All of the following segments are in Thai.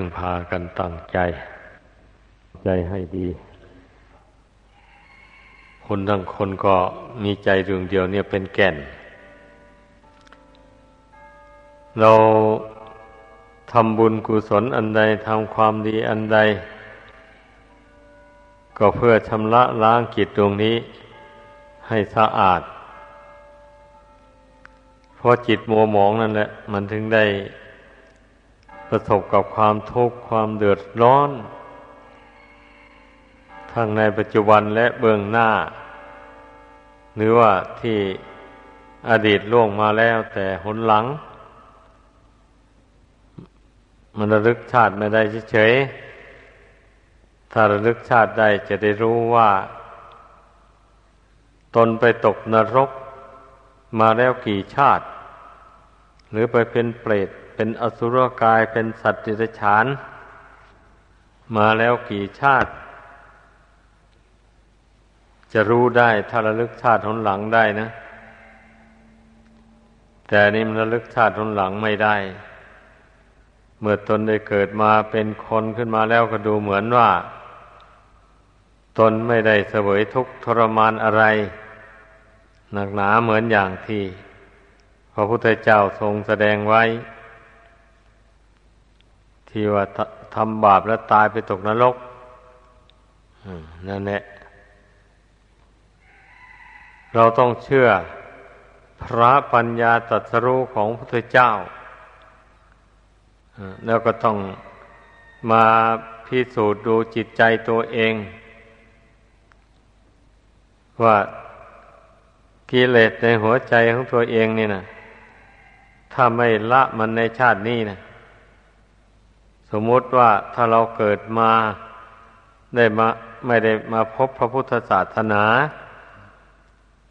พึงพากันตั้งใจ ใจให้ดี คนทั้งคนก็มีใจดวงเดียวเนี่ยเป็นแก่น เราทำบุญกุศลอันใดทำความดีอันใด ก็เพื่อชำระล้างจิตดวงนี้ให้สะอาด เพราะจิตมัวหมองนั่นแหละ มันถึงได้ ประสบกับความทุกข์ความเดือดร้อน ทั้งในปัจจุบันและเบื้องหน้า หรือว่าที่อดีตล่วงมาแล้วแต่หนหลัง มันระลึกชาติไม่ได้เฉยๆถ้าระลึกชาติได้จะได้รู้ว่า ตนไปตกนรกมาแล้วกี่ชาติ หรือไปเป็นเปรต เป็นอสุรกายเป็นสัตว์ดิรฉาน มาแล้วกี่ชาติ จะรู้ได้ถ้าระลึกชาติหนหลังได้นะ แต่นี่มันระลึกชาติหนหลังไม่ได้ เมื่อตนได้เกิดมาเป็นคนขึ้นมาแล้วก็ดูเหมือนว่า ตนไม่ได้เสวยทุกข์ทรมานอะไร หนักหนาเหมือนอย่างที่พระพุทธเจ้าทรงแสดงไว้ ที่ว่าทำบาปแล้วตายไปตกนรกนั่นแหละเราต้องเชื่อพระปัญญาตรัสรู้ของพระพุทธเจ้า แล้วก็ต้องมาพิสูจน์ดูจิตใจตัวเอง ว่ากิเลสในหัวใจของตัวเองนี่นะถ้าไม่ละมันในชาตินี้นะ สมมติว่าถ้าเราเกิดมาได้มาไม่ได้มาพบพระพุทธศาสนา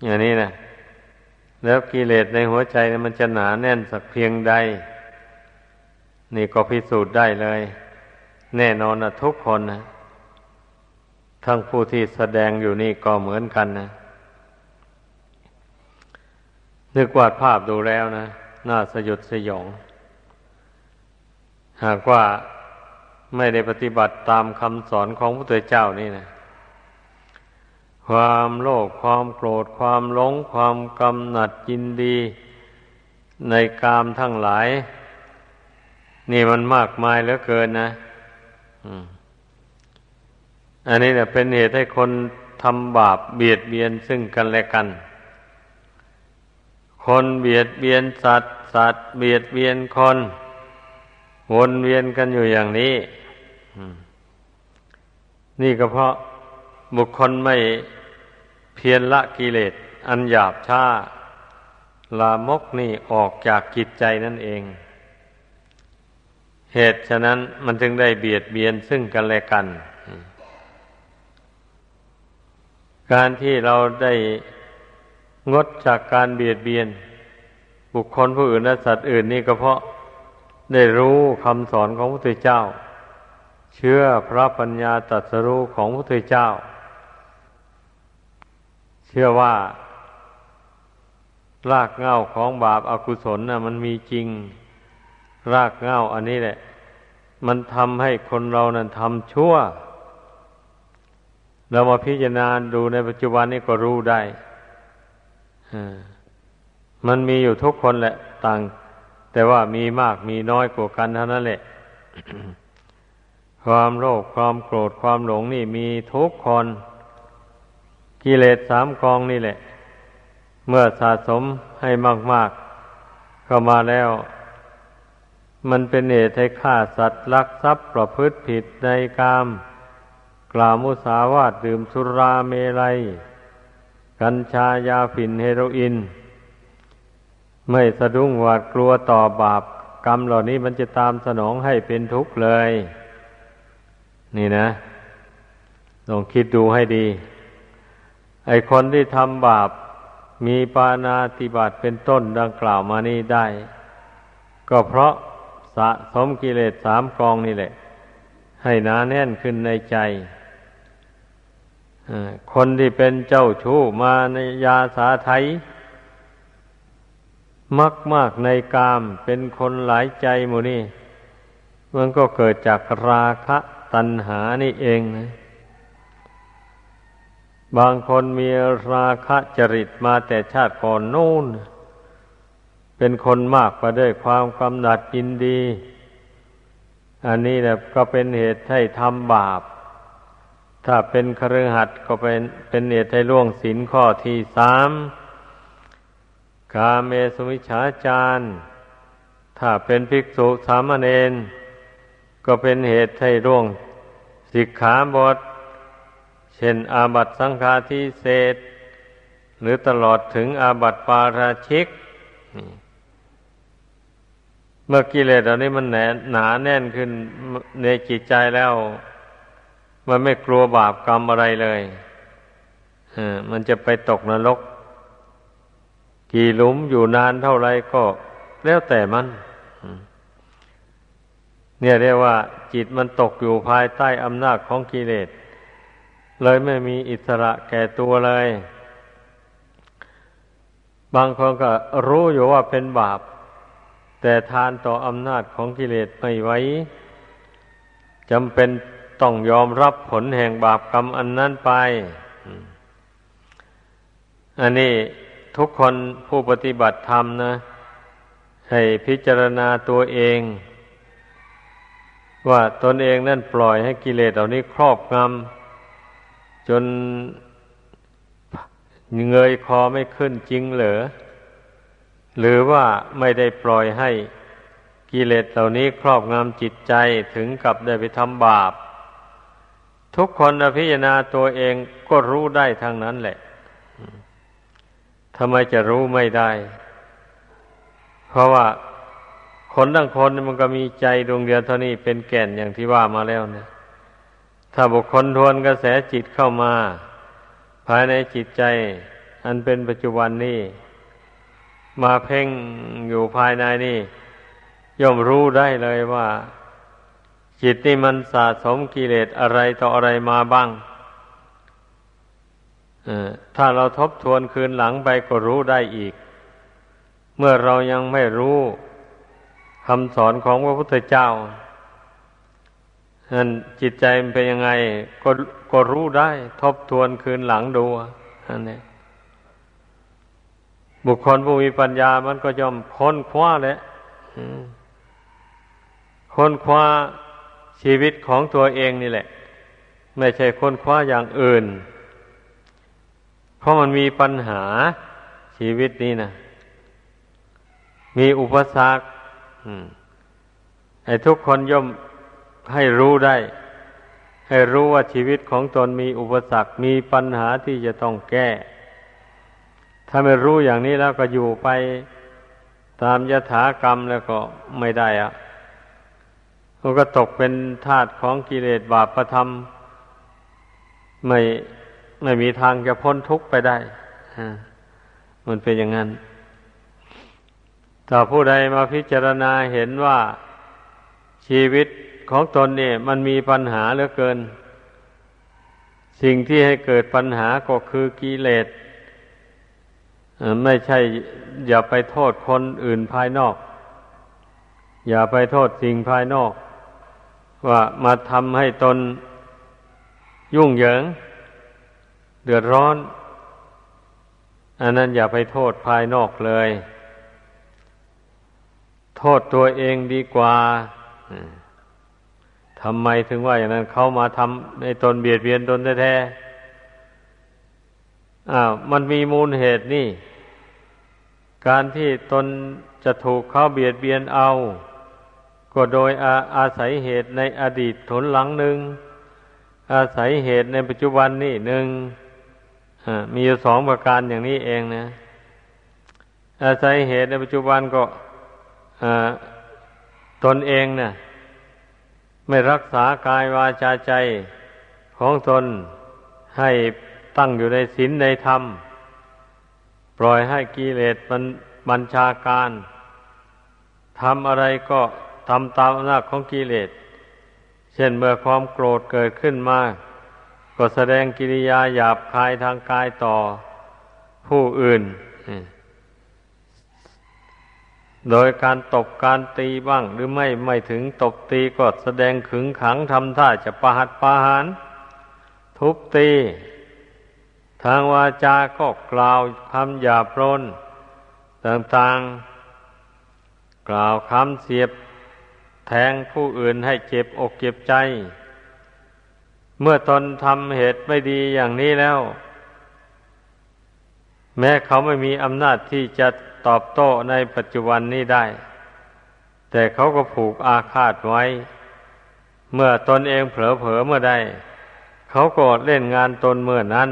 อย่างนี้นะแล้วกิเลสในหัวใจมันจะหนาแน่นสักเพียงใด นี่ก็พิสูจน์ได้เลย แน่นอนนะทุกคนนะทั้งผู้ที่แสดงอยู่นี่ก็เหมือนกันนะนึกวาดภาพดูแล้วนะ น่าสยดสยอง หากว่าไม่ได้ปฏิบัติตามคำสอนของพระพุทธเจ้านี่นะความโลภความโกรธความหลง ความกำหนัดยินดี ในกามทั้งหลาย นี่มันมากมายเหลือเกินนะอันนี้เนี่ยเป็นเหตุให้คนทำบาปเบียดเบียนซึ่งกันและกัน คนเบียดเบียนสัตว์สัตว์เบียดเบียนคน วนเวียนกันอยู่อย่างนี้ นี่ก็เพราะบุคคลไม่เพียรละกิเลส อันหยาบช้า ลามกนี่ออกจากกิจใจนั่นเอง เหตุฉะนั้นมันจึงได้เบียดเบียนซึ่งกันและกัน การที่เราได้งดจากการเบียดเบียน บุคคลผู้อื่นและสัตว์อื่นนี่ก็เพราะ ได้รู้คำสอนของพระพุทธเจ้า เชื่อพระปัญญาตรัสรู้ของพระพุทธเจ้า เชื่อว่ารากเหง้าของบาปอากุศลนะ่ะ มันมีจริง รากเหง้าอันนี้แหละ มันทำให้คนเรานั้นทำชั่ว เรามาพิจารณาดูในปัจจุบันนี้ก็รู้ได้มันมีอยู่ทุกคนแหละ ต่าง แต่ว่ามีมากมีน้อยกว่ากันเท่านั้นแหละ ความโลภความโกรธความหลงนี่มีทุกคนกิเลสสามกองนี่แหละ เมื่อสะสมให้มาก ๆ เข้ามาแล้ว มันเป็นเหตุให้ฆ่าสัตว์ลักทรัพย์ประพฤติผิดในกาม กล่าวมุสาวาทดื่มสุราเมลัย กัญชายาฝิ่นเฮโรอีน ไม่สะดุ้งหวาดกลัวต่อบาปกรรมเหล่านี้มันจะตามสนองให้เป็นทุกข์เลย นี่นะลองคิดดูให้ดี ไอคนที่ทำบาปมีปานาติบาตเป็นต้นดังกล่าวมานี้ได้ ก็เพราะสะสมกิเลสสามกองนี่แหละ ให้หนาแน่นขึ้นในใจคนที่เป็นเจ้าชู้มาในยาสาไทย มักมากในกามเป็นคนหลายใจหมูนี่มันก็เกิดจากราคะตัณหานี่เองนะบางคนมีราคะจริตมาแต่ชาติก่อนนู่น เป็นคนมากมาด้วยความกำหนัดยินดี อันนี้แหละก็เป็นเหตุให้ทำบาป ถ้าเป็นครือหัดก็เป็นเป็นเหตุให้ล่วงศีลข้อที่สาม กาเมสุมิฉาจารถ้าเป็นภิกษุสามเณรก็เป็นเหตุให้ร่วงสิกขาบท เช่นอาบัตสังฆาทิเศษ หรือตลอดถึงอาบัตปาราชิก เมื่อกิเลสเหล่านี้มันแหนหนาแน่นขึ้นในจิตใจแล้ว มันไม่กลัวบาปกรรมอะไรเลยมันจะไปตกนรก กี่หลุมอยู่นานเท่าไรก็แล้วแต่มัน เนี่ยเรียกว่า จิตมันตกอยู่ภายใต้อำนาจของกิเลส เลยไม่มีอิสระแก่ตัวเลย บางคนก็รู้อยู่ว่าเป็นบาป แต่ทานต่ออำนาจของกิเลสไม่ไหวจำเป็นต้องยอมรับผลแห่งบาปกรรมอันนั้นไป อันนี้ ทุกคนผู้ปฏิบัติธรรมนะ ให้พิจารณาตัวเอง ว่าตนเองนั่นปล่อยให้กิเลสเหล่านี้ครอบงำจนเงยคอไม่ขึ้นจริงเหรอหรือว่าไม่ได้ปล่อยให้กิเลสเหล่านี้ครอบงำจิตใจถึงกับได้ไปทำบาป ทุกคนพิจารณาตัวเองก็รู้ได้ทางนั้นแหละ ทำไมจะรู้ไม่ได้ เพราะว่าคนทั้งคนมันก็มีใจดวงเดียวเท่านี้เป็นแก่นอย่างที่ว่ามาแล้วเนี่ย ถ้าบุคคลทวนกระแสจิตเข้ามา ภายในจิตใจ อันเป็นปัจจุบันนี้มาเพ่งอยู่ภายในนี่ย่อมรู้ได้เลยว่า จิตนี่มันสะสมกิเลสอะไรต่ออะไรมาบ้าง ถ้าเราทบทวนคืนหลังไปก็รู้ได้อีก เมื่อเรายังไม่รู้คำสอนของพระพุทธเจ้านั่นจิตใจมันเป็นยังไงก็ก็รู้ได้ ทบทวนคืนหลังดูอันนี้บุคคลผู้มีปัญญามันก็ย่อมค้นคว้าแหละค้นคว้าชีวิตของตัวเองนี่แหละ ไม่ใช่ค้นคว้าอย่างอื่น เพราะมันมีปัญหาชีวิตนี้นะมีอุปสรรคให้ทุกคนย่อมให้รู้ได้ ให้รู้ว่าชีวิตของตนมีอุปสรรค มีปัญหาที่จะต้องแก้ ถ้าไม่รู้อย่างนี้แล้วก็อยู่ไปตามยถากรรมแล้วก็ไม่ได้อะมันก็ตกเป็นทาตของกิเลสบาปประทำไม่ ไม่มีทางจะพ้นทุกข์ไปได้มันเป็นอย่างนั้น ถ้าผู้ใดมาพิจารณาเห็นว่าชีวิตของตนเนี่ย มันมีปัญหาเหลือเกิน สิ่งที่ให้เกิดปัญหาก็คือกิเลสไม่ใช่ อย่าไปโทษคนอื่นภายนอก อย่าไปโทษสิ่งภายนอก ว่ามาทำให้ตนยุ่งเหยิง เดือดร้อน อันนั้นอย่าไปโทษภายนอกเลย โทษตัวเองดีกว่าทำไมถึงว่าอย่างนั้นเขามาทำในตนเบียดเบียนตนแท้ๆอ้าวมันมีมูลเหตุนี่ การที่ตนจะถูกเขาเบียดเบียนเอา ก็โดยอาอาศัยเหตุในอดีตถนหลังหนึ่งอาศัยเหตุในปัจจุบันนี่หนึ่ง มีอยู่สองประการอย่างนี้เองนะ อาศัยเหตุในปัจจุบันก็ตนเองนะ่ะไม่รักษากายวาจาใจของตนให้ตั้งอยู่ในศีลในธรรม ปล่อยให้กิเลสมันบัญชาการทำอะไรก็ทำตามอำนาจของกิเลส เช่นเมื่อความโกรธเกิดขึ้นมา ก็แสดงกิริยาหยาบคายทางกายต่อผู้อื่น โดยการตบการตีบ้าง หรือไม่ไม่ถึงตบตีก็แสดงขึงขังทำท่าจะประหัดประหาร ทุบตี ทางวาจาก็กล่าวคำหยาบรนต่างๆ กล่าวคำเสียบแทงผู้อื่นให้เจ็บอกเจ็บใจ เมื่อตนทำเหตุไม่ดีอย่างนี้แล้ว แม้เขาไม่มีอำนาจที่จะตอบโต้ในปัจจุบันนี้ได้ แต่เขาก็ผูกอาฆาตไว้ เมื่อตนเองเผลอเผลอเมื่อใดเขาก็เล่นงานตนเมื่อนั้น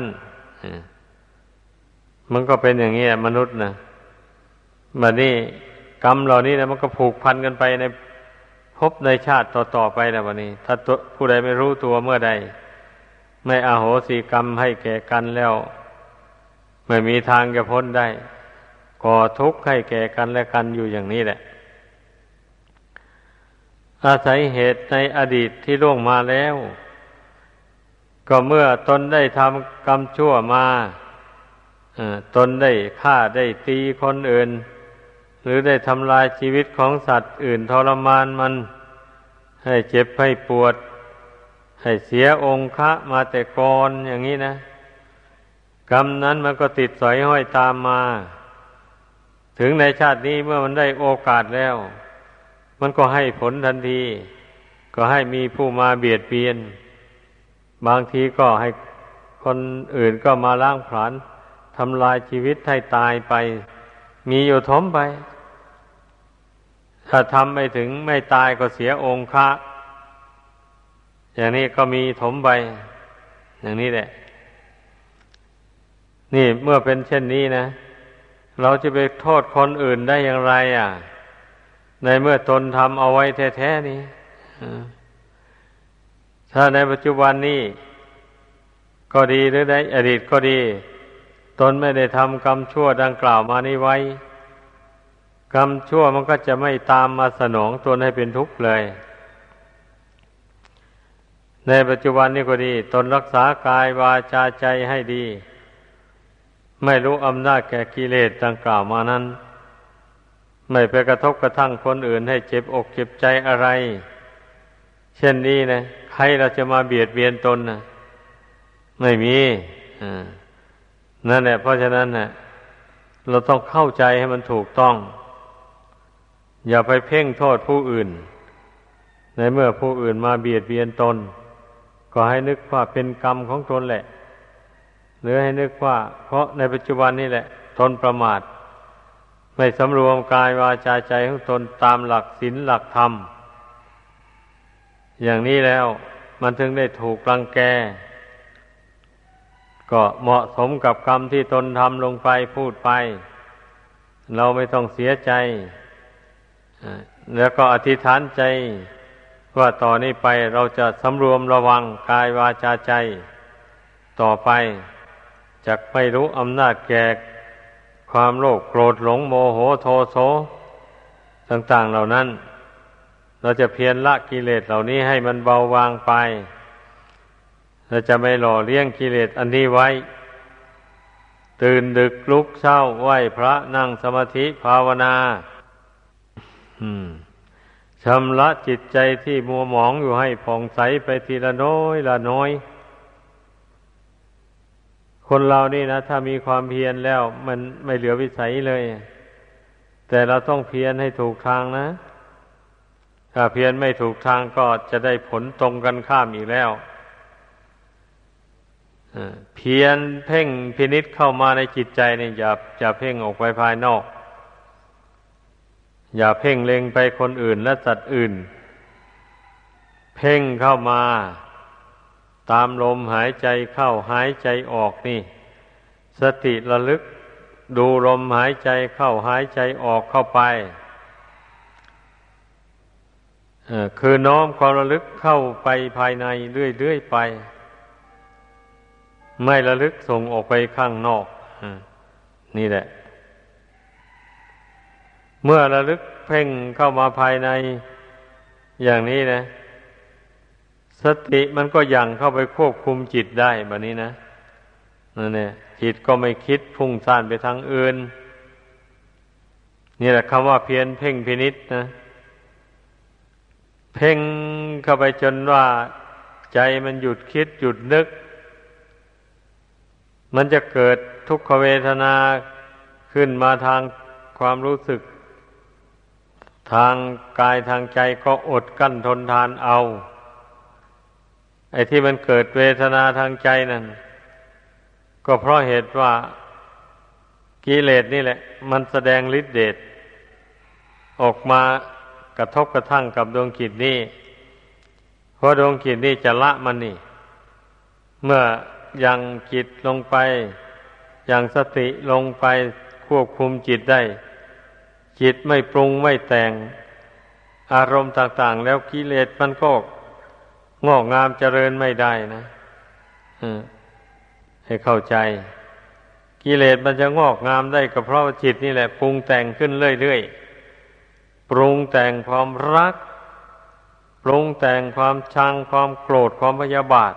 มันก็เป็นอย่างนี้มนุษย์นะบัดนี้กรรมเหล่านี้นะมันก็ผูกพันกันไปใน พบในชาติต่อๆไปนะวันนี้ ถ้าผู้ใดไม่รู้ตัวเมื่อใด ไม่อาโหสิกรรมให้แก่กันแล้ว ไม่มีทางจะพ้นได้ก่อทุกข์ให้แก่กันและกันอยู่อย่างนี้แหละ อาศัยเหตุในอดีตที่ล่วงมาแล้ว ก็เมื่อตนได้ทำกรรมชั่วมาตนได้ฆ่าได้ตีคนอื่น หรือได้ทำลายชีวิตของสัตว์อื่นทรมานมัน ให้เจ็บให้ปวด ให้เสียองค์ะมาแต่ก่อนอย่างนี้นะ กรรมนั้นมันก็ติดสอยห้อยตามมา ถึงในชาตินี้เมื่อมันได้โอกาสแล้ว มันก็ให้ผลทันที ก็ให้มีผู้มาเบียดเบียน บางทีก็ให้คนอื่นก็มาล้างผลาญทำลายชีวิตให้ตายไป มีอยู่ทมไป ถ้าทำไม่ถึงไม่ตายก็เสียองค์คะอย่างนี้ก็มีถมไป อย่างนี้แหละ นี่เมื่อเป็นเช่นนี้นะ เราจะไปโทษคนอื่นได้อย่างไร อะ ในเมื่อตนทำเอาไว้แท้ๆนี้ถ้าในปัจจุบันนี้ ก็ดีหรือในอดีตก็ดี ตนไม่ได้ทำกรรมชั่วดังกล่าวมานี้ไว้ กรรมชั่วมันก็จะไม่ตามมาสนองตนให้เป็นทุกข์เลย ในปัจจุบันนี้ก็ดี ตนรักษากายวาจาใจให้ดี ไม่รู้อำนาจแก่กิเลสดังกล่าวมานั้น ไม่ไปกระทบกระทั่งคนอื่นให้เจ็บอกเจ็บใจอะไร เช่นนี้นะใครเราจะมาเบียดเบียนตนนะไม่มีนั่นแหละเพราะฉะนั้นนะเราต้องเข้าใจให้มันถูกต้อง อย่าไปเพ่งโทษผู้อื่น ในเมื่อผู้อื่นมาเบียดเบียนตน ก็ให้นึกว่าเป็นกรรมของตนแหละ หรือให้นึกว่า เพราะในปัจจุบันนี่แหละ ทนประมาท ไม่สำรวมกายวาจาใจของตนตามหลักศีลหลักธรรม อย่างนี้แล้วมันถึงได้ถูกรังแก ก็เหมาะสมกับกรรมที่ตนทำลงไปพูดไป เราไม่ต้องเสียใจ แล้วก็อธิษฐานใจว่าต่อนนี้ไปเราจะสำรวมระวังกายวาจาใจ ต่อไปจักไม่รู้อำนาจแก่ความโลภโกรธหลงโมโหโทโสต่าง ๆเหล่านั้น เราจะเพียรละกิเลสเหล่านี้ให้มันเบาบางไป เราจะไม่หล่อเลี้ยงกิเลสอันนี้ไว้ ตื่นดึกลุกเช้าไหวพระนั่งสมาธิภาวนา ชำระจิตใจที่มัวหมองอยู่ให้ผ่องใสไปทีละน้อยละน้อย คนเรานี่นะ ถ้ามีความเพียรแล้ว มันไม่เหลือวิสัยเลย แต่เราต้องเพียรให้ถูกทางนะ ถ้าเพียรไม่ถูกทางก็จะได้ผลตรงกันข้ามอีกแล้วเพียรเพ่งพินิษเข้ามาในจิตใจเนี่อย่าอย่าเพ่งออกไปภายนอก อย่าเพ่งเล็งไปคนอื่นและสัตว์อื่น เพ่งเข้ามา ตามลมหายใจเข้าหายใจออกนี่ สติระลึก ดูลมหายใจเข้าหายใจออกเข้าไปคือน้อมความระลึกเข้าไปภายในเรื่อยๆไป ไม่ระลึกส่งออกไปข้างนอกนี่แหละ เมื่อระลึกเพ่งเข้ามาภายในอย่างนี้นะ สติมันก็ยังเข้าไปควบคุมจิตได้แบบนี้นะนั่นเนี่ยจิตก็ไม่คิดพุ่งซ่านไปทางอื่น นี่แหละคำว่าเพียรเพ่งพินิษนะ เพ่งเข้าไปจนว่าใจมันหยุดคิดหยุดนึก มันจะเกิดทุกขเวทนาขึ้นมาทางความรู้สึก ทางกายทางใจก็อดกั้นทนทานเอา ไอ้ที่มันเกิดเวทนาทางใจนั่น ก็เพราะเหตุว่ากิเลสนี่แหละ มันแสดงฤทธิเดชออกมากระทบกระทั่งกับดวงกิจนี้เพราะดวงกิจนี้จะละมันนี่ เมื่อยังจิตลงไปยังสติลงไปควบคุมจิตได้ จิตไม่ปรุงไม่แต่ง อารมณ์ต่าง ๆ แล้วกิเลสมันก็งอกงามเจริญไม่ได้นะให้เข้าใจ กิเลสมันจะงอกงามได้ก็เพราะจิตนี่แหละ ปรุงแต่งขึ้นเรื่อยๆปรุงแต่งความรัก ปรุงแต่งความชังความโกรธความพยาบาท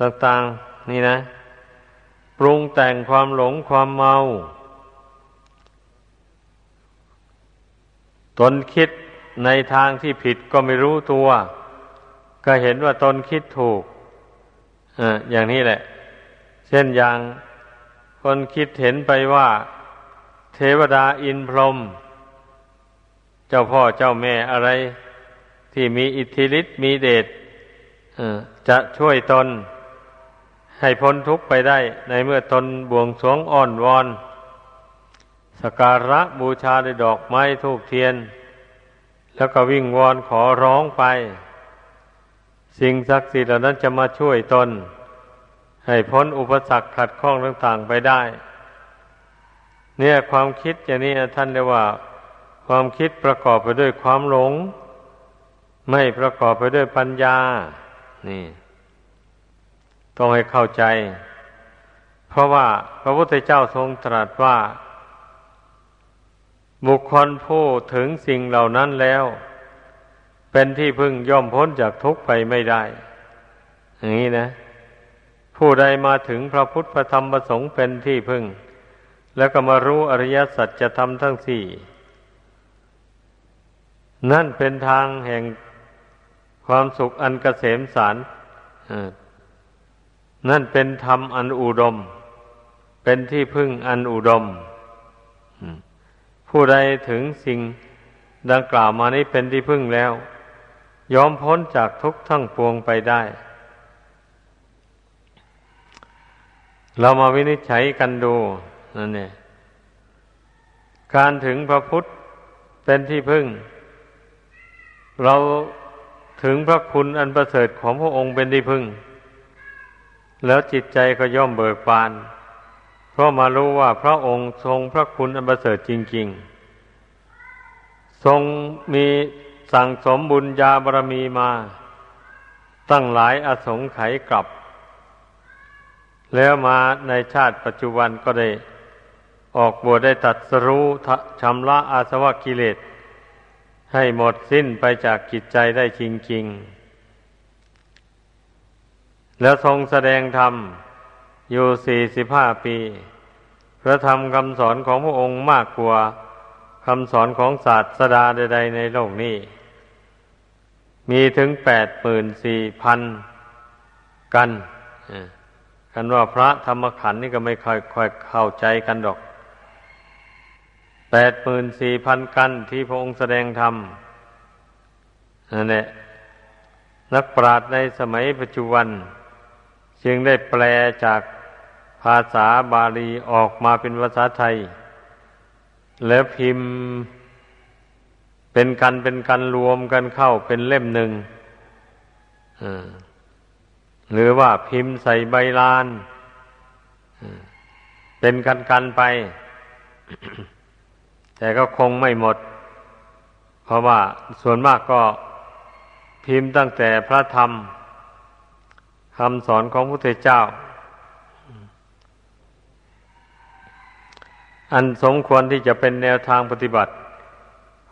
ต่าง ๆ นี่นะ ปรุงแต่งความหลงความเมา ตนคิดในทางที่ผิดก็ไม่รู้ตัว ก็เห็นว่าตนคิดถูกออย่างนี้แหละ เช่นอย่างคนคิดเห็นไปว่า เทวดาอินพรหมเจ้าพ่อเจ้าแม่อะไรที่มีอิทธิฤทธิ์มีเดชจะช่วยตน ให้พ้นทุกข์ไปได้ในเมื่อตนบวงสวงอ่อนวอน สการะบูชาด้วยดอกไม้ทูกเทียน แล้วก็วิ่งวอนขอร้องไป สิ่งศักดิ์สิทธิ์เหล่านั้นจะมาช่วยตน ให้พ้นอุปสรรคขัดข้องต่างๆไปได้ เนี่ยความคิดอย่างนี้ท่านเรียกว่า ความคิดประกอบไปด้วยความหลง ไม่ประกอบไปด้วยปัญญา นี่ ต้องให้เข้าใจ เพราะว่าพระพุทธเจ้าทรงตรัสว่า บุคคลผู้ถึงสิ่งเหล่านั้นแล้ว เป็นที่พึ่งย่อมพ้นจากทุกข์ไปไม่ได้ อย่างนี้นะ ผู้ใดมาถึงพระพุทธพระธรรมพระสงฆ์เป็นที่พึ่ง แล้วก็มารู้อริยสัจจะทำทั้งสี่ นั่นเป็นทางแห่งความสุขอันกเกษมสารนั่นเป็นธรรมอันอุดม เป็นที่พึ่งอันอุดม ผู้ใดถึงสิ่งดังกล่าวมานี้เป็นที่พึ่งแล้ว ยอมพ้นจากทุกข์ทั้งปวงไปได้ เรามาวินิจฉัยกันดูนั่นเนี่ยการถึงพระพุทธเป็นที่พึ่ง เราถึงพระคุณอันประเสริฐของพระองค์เป็นที่พึ่ง แล้วจิตใจก็ย่อมเบิกบาน ราะมารู้ว่าพระองค์ทรงพระคุณอันประเสริฐจริง ๆ ทรงมีสั่งสมบุญญาบารมีมา ตั้งหลายอสงไขยกลับ แล้วมาในชาติปัจจุบันก็ได้ ออกบวชได้ตัดสรู้ชำระอาสวะกิเลส ให้หมดสิ้นไปจากกิจใจได้จริง ๆ แล้วทรงแสดงธรรม อยู่สี่สิบห้าปีพระธรรมคำสอนของพระองค์มากกว่าคำสอนของศาสดาใด ๆ ในโลกนี้ มีถึงแปดหมื่นสี่พันกันกันว่าพระธรรมขันธ์นี่ก็ไม่ค่อยค่อยเข้าใจกันดอกแปดหมื่นสี่พันกันที่พระองค์แสดงธรรมนั่นแหละนักปราชญ์ในสมัยปัจจุบัน จึงได้แปลจาก ภาษาบาลีออกมาเป็นภาษาไทย แล้วพิมพ์เป็นกันเป็นกันรวมกันเข้าเป็นเล่มหนึ่งหรือว่าพิมพ์ใส่ใบลานเป็นกันกันไป แต่ก็คงไม่หมด เพราะว่าส่วนมากก็พิมพ์ตั้งแต่พระธรรมคำสอนของพระพุทธเจ้า อันสมควรที่จะเป็นแนวทางปฏิบัติ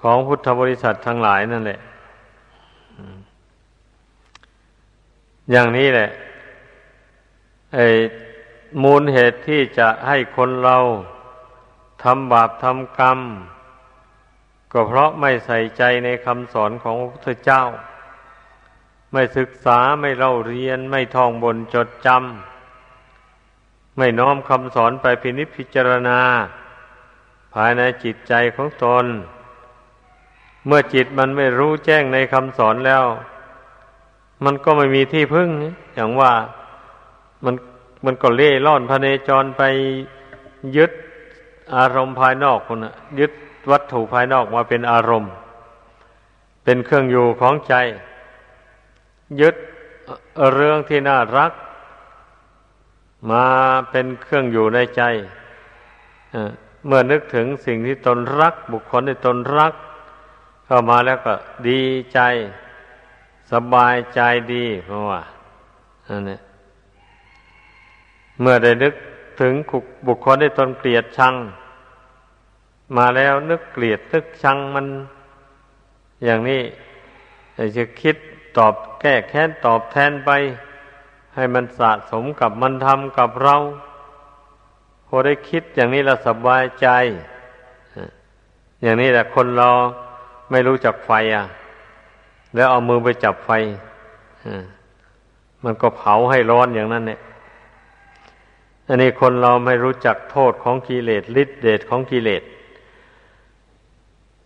ของพุทธบริษัททั้งหลายนั่นแหละ อย่างนี้แหละไอ้มูลเหตุที่จะให้คนเราททำบาปทำกรรม ก็เพราะไม่ใส่ใจในคำสอนของพระพุทธเจ้า ไม่ศึกษาไม่เล่าเรียนไม่ท่องบนจดจำไม่น้อมคำสอนไปพินิจพิจารณา ภายในจิตใจของตน เมื่อจิตมันไม่รู้แจ้งในคำสอนแล้ว มันก็ไม่มีที่พึ่ง อย่างว่ามันมันก็เล่ร่อนพเนจรไปยึดอารมณ์ภายนอกคนนะยึดวัตถุภายนอกมาเป็นอารมณ์ เป็นเครื่องอยู่ของใจ ยึดเรื่องที่น่ารัก มาเป็นเครื่องอยู่ในใจ เมื่อนึกถึงสิ่งที่ตนรัก บุคคลที่ตนรัก เข้ามาแล้วก็ดีใจ สบายใจดีเพราะว่าอันนี้เมื่อได้นึกถึงบุคคลที่ตนเกลียดชัง มาแล้วนึกเกลียดนึกชังมัน อย่างนี้จะคิดตอบแก้แค้นตอบแทนไป ให้มันสะสมกับมันทำกับเรา อได้คิดอย่างนี้เราสบายใจ อย่างนี้แหละคนเราไม่รู้จักไฟอะ แล้วเอามือไปจับไฟมันก็เผาให้ร้อนอย่างนั้นเนี่ยอันนี้คนเราไม่รู้จักโทษของกิเลสฤทธิเดชของกิเลส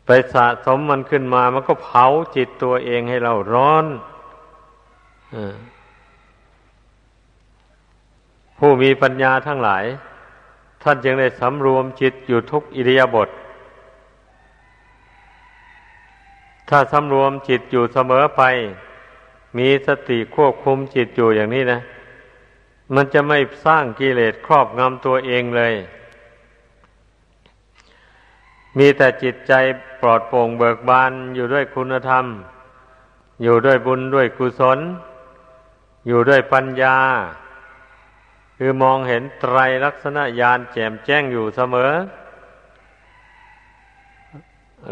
ไปสะสมมันขึ้นมา มันก็เผาจิตตัวเองให้เราร้อนอผู้มีปัญญาทั้งหลาย ท่านจึงได้สำรวมจิตอยู่ทุกอิริยาบถถ้าสำรวมจิตอยู่เสมอไป มีสติควบคุมจิตอยู่อย่างนี้นะ มันจะไม่สร้างกิเลสครอบงำตัวเองเลย มีแต่จิตใจปลอดโปร่งเบิกบานอยู่ด้วยคุณธรรม อยู่ด้วยบุญด้วยกุศล อยู่ด้วยปัญญา คือมองเห็นไตรลักษณะญาณแจ่มแจ้งอยู่เสมอ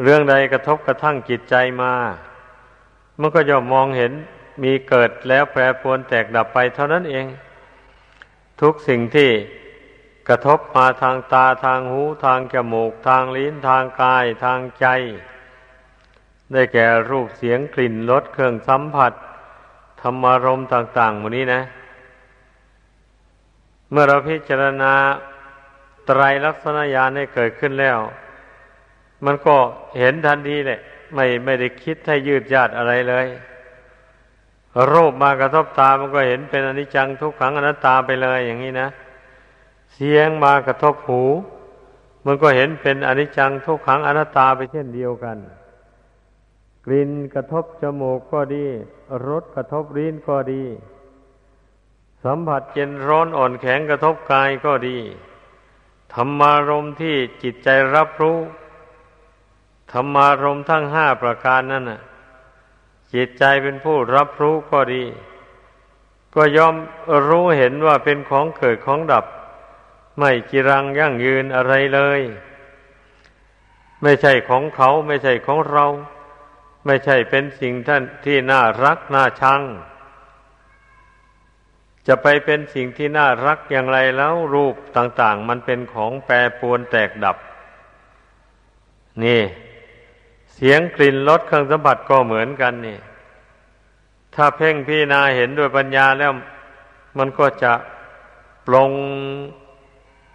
เรื่องใดกระทบกระทั่งจิตใจมา มันก็ย่อมมองเห็นมีเกิดแล้วแปรปรวนแตกดับไปเท่านั้นเอง ทุกสิ่งที่กระทบมาทางตาทางหูทางจมูก ทางลิ้นทางกายทางใจ ได้แก่รูปเสียงกลิ่นรสเครื่องสัมผัส ธรรมารมต่างๆหมดนี้นะ เมื่อเราพิจารณาไตรลักษณญาณให้เกิดขึ้นแล้ว มันก็เห็นทันทีแหละ ไม่ไม่ได้คิดให้ยืดยาดอะไรเลยรูปมากระทบตา มันก็เห็นเป็นอนิจจังทุกขังอนัตตาไปเลยอย่างนี้นะ เสียงมากระทบหู มันก็เห็นเป็นอนิจจังทุกขังอนัตตาไปเช่นเดียวกัน กลิ่นกระทบจมูกก็ดี รสกระทบลิ้นก็ดี สัมผัสเย็นร้อนอ่อนแข็งกระทบกายก็ดี ธรรมารมที่จิตใจรับรู้ ธรรมารมทั้งห้าประการนั่นน่ะ จิตใจเป็นผู้รับรู้ก็ดี ก็ยอมรู้เห็นว่าเป็นของเกิดของดับ ไม่จีรังยั่งยืนอะไรเลย ไม่ใช่ของเขาไม่ใช่ของเรา ไม่ใช่เป็นสิ่งท่านที่น่ารักน่าชัง จะไปเป็นสิ่งที่น่ารักอย่างไรแล้วรูปต่าง ๆ มันเป็นของแปรปวนแตกดับ นี่ เสียงกลิ่นรสเครื่องสัมผัสก็เหมือนกันนี่ ถ้าเพ่งพี่นาเห็นด้วยปัญญาแล้วมันก็จะปลง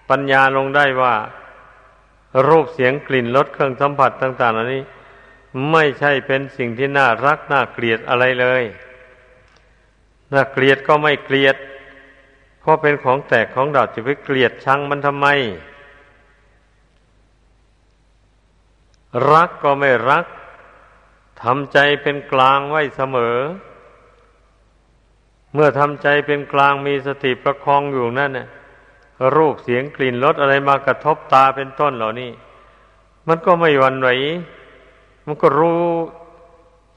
ปัญญาลงได้ว่า รูปเสียงกลิ่นรสเครื่องสัมผัสต่าง ๆ เหล่านี้ ไม่ใช่เป็นสิ่งที่น่ารักน่าเกลียดอะไรเลย น่าเกลียดก็ไม่เกลียด เพราะเป็นของแตกของดับจะไปเกลียดชังมันทำไม รักก็ไม่รักทำใจเป็นกลางไว้เสมอ เมื่อทำใจเป็นกลางมีสติประคองอยู่นั่นเนี่ยรูปเสียงกลิ่นรสอะไรมากระทบตาเป็นต้นเหล่านี้ มันก็ไม่หวั่นไหวมันก็รู้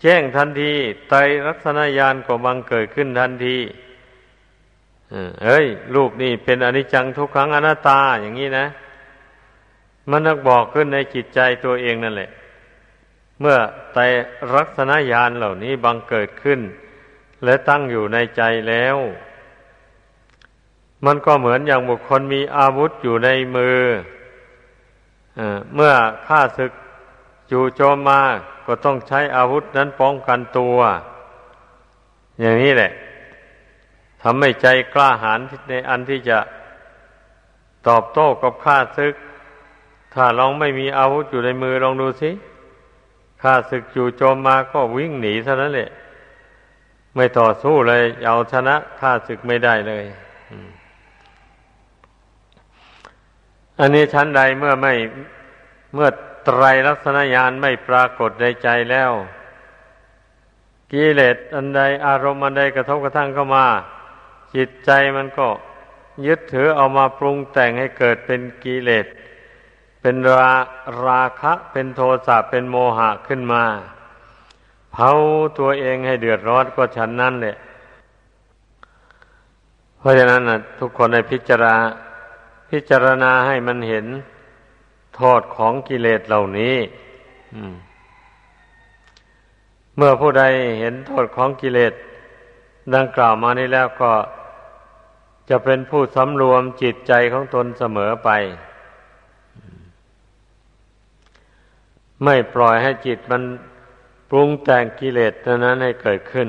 แจ้งทันทีไตรลักษณญาณก็บังเกิดขึ้นทันทีเอ้ย รูปนี่เป็นอนิจจังทุกขังอนัตตาอย่างนี้นะ มันนักบอกขึ้นในจิตใจตัวเองนั่นแหละ เมื่อไตรักษณญาณเหล่านี้บังเกิดขึ้น และตั้งอยู่ในใจแล้ว มันก็เหมือนอย่างบุคคลมีอาวุธอยู่ในมือเมื่อข้าศึกจู่โจมมา ก็ต้องใช้อาวุธนั้นป้องกันตัว อย่างนี้แหละทำให้ใจกล้าหาญในอันที่จะตอบโต้กับข้าศึก ถ้าลองไม่มีอาวุธอยู่ในมือลองดูสิข้าศึกจู่โจมมาก็วิ่งหนีเท่านั้นแหละ ไม่ต่อสู้เลย เอาชนะข้าศึกไม่ได้เลยอันนี้ชั้นใดเมื่อไม่เมื่อ ไตรลักษณญาณไม่ปรากฏในใจแล้วกิเลสอันใดอารมณ์อันใดกระทบกระทั่งเข้ามา จิตใจมันก็ยึดถือเอามาปรุงแต่งให้เกิดเป็นกิเลส เป็นราราคะ เป็นโทสะเป็นโมหะขึ้นมา เผาตัวเองให้เดือดร้อนก็ฉันนั่นแหละเพราะฉะนั้นนะทุกคนในพิจารณาพิจารณาให้มันเห็น โทษของกิเลสเหล่านี้เมื่อผู้ใดเห็นโทษของกิเลสดังกล่าวมานี้แล้วก็จะเป็นผู้สำรวมจิตใจของตนเสมอไป ไม่ปล่อยให้จิตมันปรุงแต่งกิเลสนั้นให้เกิดขึ้น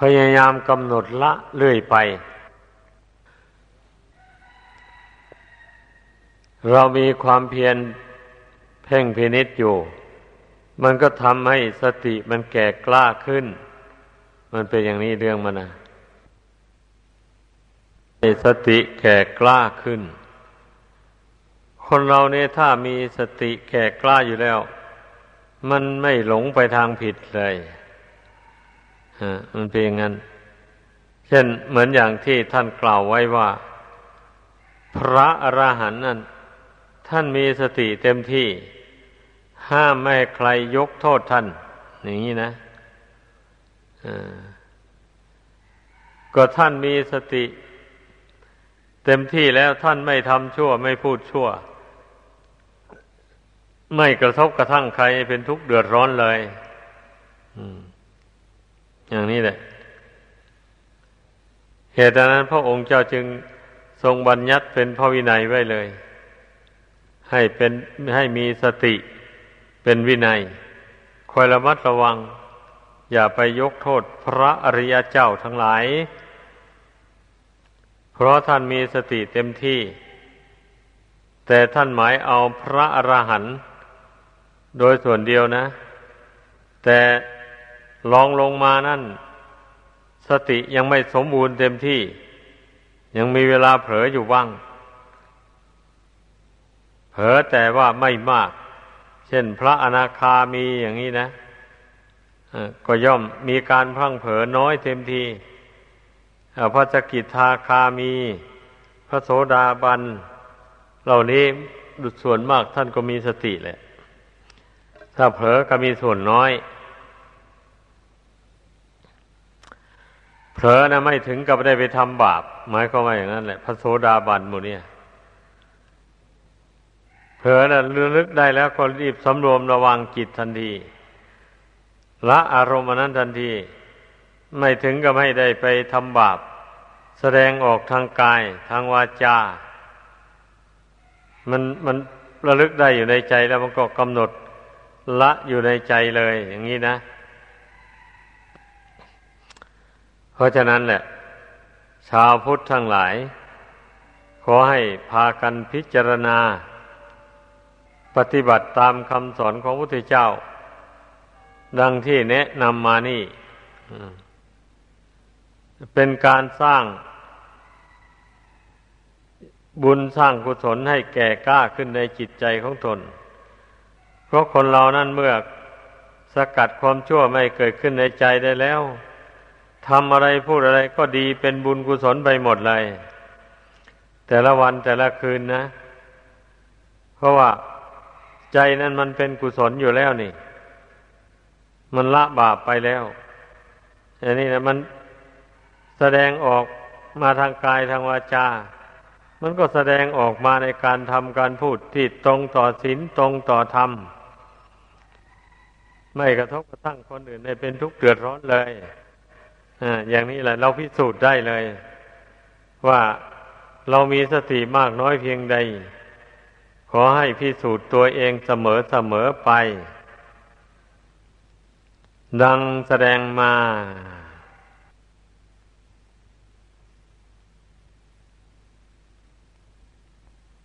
พยายามกำหนดละเรื่อยไป เรามีความเพียรเพ่งพินิษอยู่ มันก็ทำให้สติมันแก่กล้าขึ้น มันเป็นอย่างนี้เรื่องมันนะสติแก่กล้าขึ้น คนเราเนี่ยถ้ามีสติแก่กล้าอยู่แล้ว มันไม่หลงไปทางผิดเลยฮะมันเป็นอย่างนั้น เช่นเหมือนอย่างที่ท่านกล่าวไว้ว่า พระอรหันต์นั้น ท่านมีสติเต็มที่ ห้ามไม่ใครยกโทษท่าน อย่างนี้นะก็ท่านมีสติ เต็มที่แล้วท่านไม่ทำชั่ว ไม่พูดชั่ว ไม่กระทบกระทั่งใครเป็นทุกข์เดือดร้อนเลยอย่างนี้แหละ เหตุนั้นพระองค์เจ้าจึงทรงบัญญัติเป็นพระวินัยไว้เลย ให้เป็นให้มีสติเป็นวินัย คอยระมัดระวัง อย่าไปยกโทษพระอริยเจ้าทั้งหลาย เพราะท่านมีสติเต็มที่ แต่ท่านหมายเอาพระอรหันต์โดยส่วนเดียวนะ แต่ลองลงมานั่น สติยังไม่สมบูรณ์เต็มที่ ยังมีเวลาเผลออยู่บ้าง เผลอแต่ว่าไม่มาก เช่นพระอนาคามีอย่างนี้นะก็ย่อมมีการพังเผลอน้อยเต็มทีพระสกิทาคามี พระโสดาบัน เหล่านี้ดุส่วนมากท่านก็มีสติแหละ ถ้าเผลอก็มีส่วนน้อยเผลอนะไม่ถึงกับได้ไปทำบาป หมายก็ว่าอย่างนั้นแหละ พระโสดาบันหมดเนี่ย เผลอนะลึกได้แล้วก็รีบสำรวมระวังจิตทันที ละอารมณ์นั้นทันที ไม่ถึงกับไม่ได้ไปทำบาป แสดงออกทางกาย ทางวาจา มันมันระลึกได้อยู่ในใจแล้วมันก็กำหนดละอยู่ในใจเลย อย่างนี้นะ เพราะฉะนั้นแหละ ชาวพุทธทั้งหลาย ขอให้พากันพิจารณา ปฏิบัติตามคำสอนของพระพุทธเจ้า ดังที่แนะนำมานี่เป็นการสร้าง บุญสร้างกุศลให้แก่กล้าขึ้นในจิตใจของตน เพราะคนเรานั้นเมื่อสกัดความชั่วไม่เกิดขึ้นในใจได้แล้วทำอะไรพูดอะไรก็ดีเป็นบุญกุศลไปหมดเลย แต่ละวันแต่ละคืนนะ เพราะว่า ใจนั้นมันเป็นกุศลอยู่แล้วนี่ มันละบาปไปแล้วอันนี้นะมันแสดงออกมาทางกายทางวาจา มันก็แสดงออกมาในการทำการพูดที่ตรงต่อศีลตรงต่อธรรม ไม่กระทบกระทั่งคนอื่นให้เป็นทุกข์เดือดร้อนเลยอ่าอย่างนี้แหละ เราพิสูจน์ได้เลย ว่าเรามีสติมากน้อยเพียงใด ขอให้พิสูจน์ตัวเองเสมอเสมอไป ดังแสดงมา